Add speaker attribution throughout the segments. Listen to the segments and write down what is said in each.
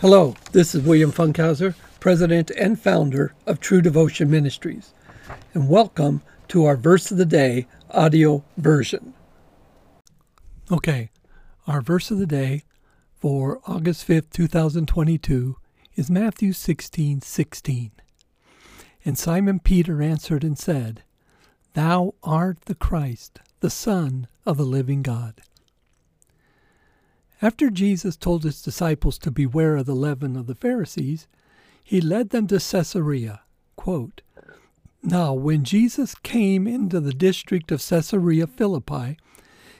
Speaker 1: Hello, this is William Funkhauser, President and founder of True Devotion Ministries, and welcome to our Verse of the Day audio version. Okay, our verse of the day for August 5th, 2022 is Matthew 16 16. And Simon Peter answered and said, Thou art the Christ, the Son of the living God. After Jesus told his disciples to beware of the leaven of the Pharisees, he led them to Caesarea. Quote, now, when Jesus came into the district of Caesarea Philippi,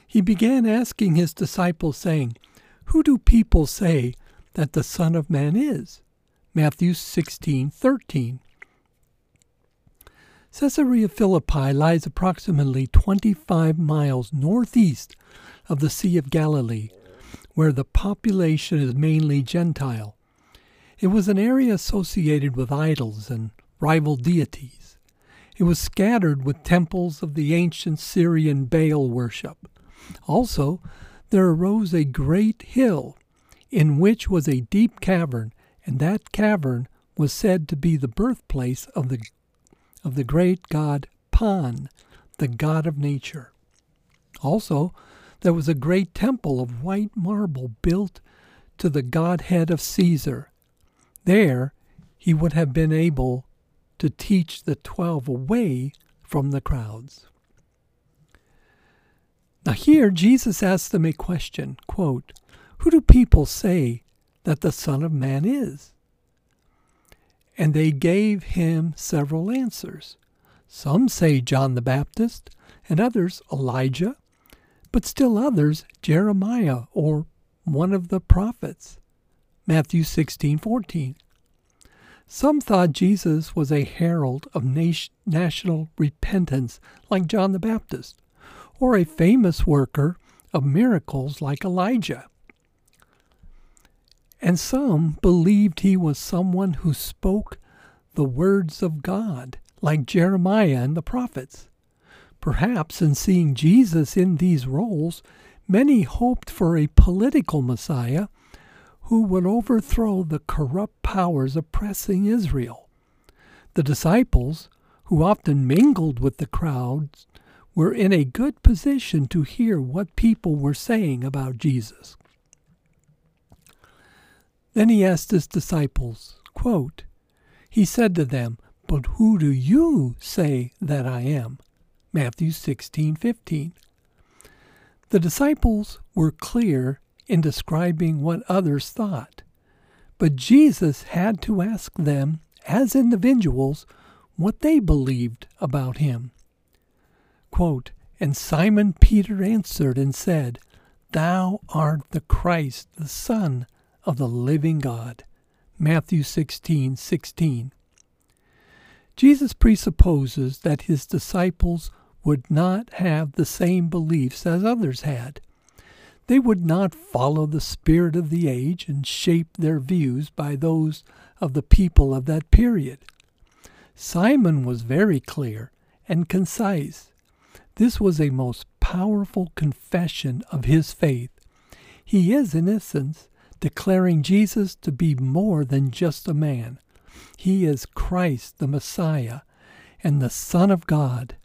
Speaker 1: he began asking his disciples, saying, Who do people say that the Son of Man is? Matthew 16 13. Caesarea Philippi lies approximately 25 miles northeast of the Sea of Galilee where the population is mainly Gentile. It was an area associated with idols and rival deities. It was scattered with temples of the ancient Syrian Baal worship. Also, there arose a great hill in which was a deep cavern, and that cavern was said to be the birthplace of the of the great god Pan, the god of nature. Also, there was a great temple of white marble built to the godhead of Caesar. There he would have been able to teach the twelve away from the crowds. Now, here Jesus asks them a question quote, Who do people say that the Son of Man is? And they gave him several answers. Some say John the Baptist, and others Elijah, but still others Jeremiah or one of the prophets. Matthew 16:14. Some thought Jesus was a herald of national repentance like John the Baptist, or a famous worker of miracles like Elijah. And some believed he was someone who spoke the words of God, like Jeremiah and the prophets. Perhaps in seeing Jesus in these roles, many hoped for a political Messiah who would overthrow the corrupt powers oppressing Israel. The disciples, who often mingled with the crowds, were in a good position to hear what people were saying about Jesus. Then he asked his disciples, quote, He said to them, But who do you say that I am? Matthew 16:15. The disciples were clear in describing what others thought, but Jesus had to ask them as individuals what they believed about him. Quote, and Simon Peter answered and said, Thou art the Christ, the Son of the living God. Matthew 16:16. 16. Jesus presupposes that his disciples would not have the same beliefs as others had. They would not follow the spirit of the age and shape their views by those of the people of that period. Simon was very clear and concise. This was a most powerful confession of his faith. He is, in essence, declaring Jesus to be more than just a man. He is Christ, the Messiah, and the Son of God,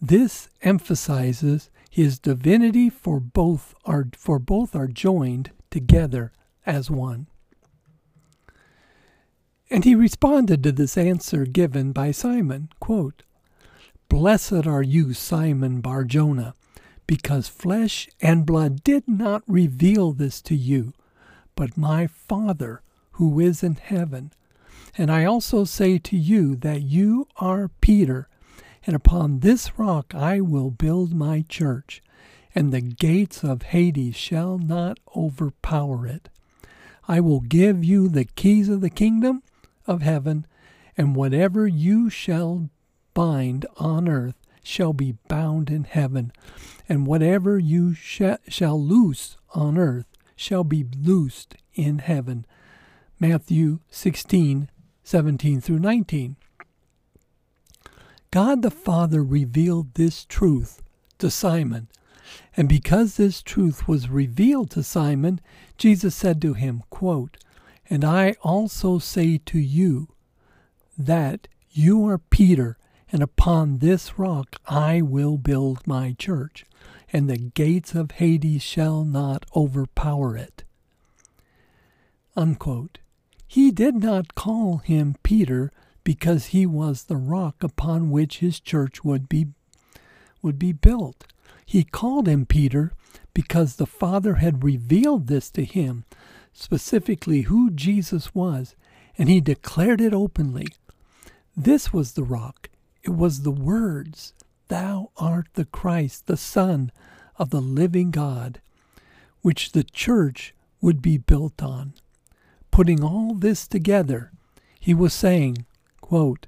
Speaker 1: this emphasizes his divinity for both are for both are joined together as one. And he responded to this answer given by Simon, quote, Blessed are you, Simon Barjona, because flesh and blood did not reveal this to you, but my Father who is in heaven. And I also say to you that you are Peter, and upon this rock I will build my church, and the gates of Hades shall not overpower it. I will give you the keys of the kingdom of heaven, and whatever you shall bind on earth shall be bound in heaven, and whatever you sh- shall loose on earth shall be loosed in heaven. Matthew 16, 17 through 19. God the Father revealed this truth to Simon. And because this truth was revealed to Simon, Jesus said to him, quote, And I also say to you that you are Peter, and upon this rock I will build my church, and the gates of Hades shall not overpower it. Unquote. He did not call him Peter because he was the rock upon which his church would be would be built. He called him Peter because the Father had revealed this to him, specifically who Jesus was, and he declared it openly. This was the rock. It was the words, Thou art the Christ, the Son of the living God, which the church would be built on. Putting all this together, he was saying, quote,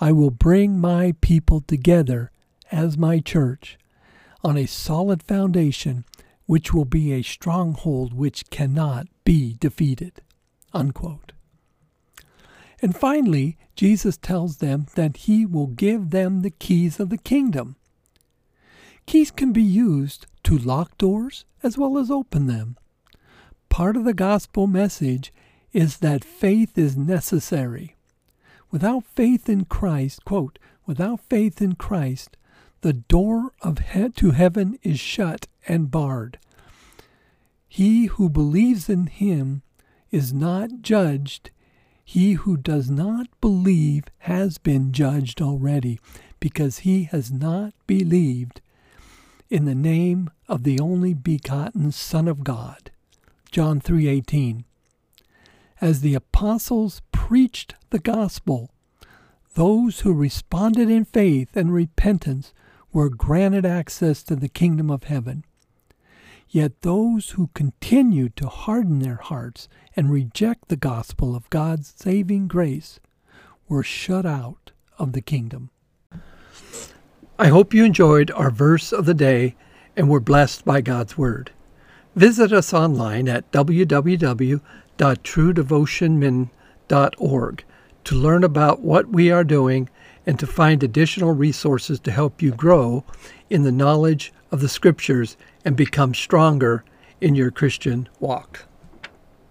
Speaker 1: I will bring my people together as my church on a solid foundation which will be a stronghold which cannot be defeated. Unquote. And finally, Jesus tells them that he will give them the keys of the kingdom. Keys can be used to lock doors as well as open them. Part of the gospel message is that faith is necessary. Without faith in Christ, quote, without faith in Christ, the door of he- to heaven is shut and barred. He who believes in him is not judged. He who does not believe has been judged already, because he has not believed in the name of the only begotten Son of God. John 3:18. As the apostles preached the gospel, those who responded in faith and repentance were granted access to the kingdom of heaven. Yet those who continued to harden their hearts and reject the gospel of God's saving grace were shut out of the kingdom. I hope you enjoyed our verse of the day and were blessed by God's word. Visit us online at www.truedevotionmin.org to learn about what we are doing and to find additional resources to help you grow in the knowledge of the Scriptures and become stronger in your Christian walk.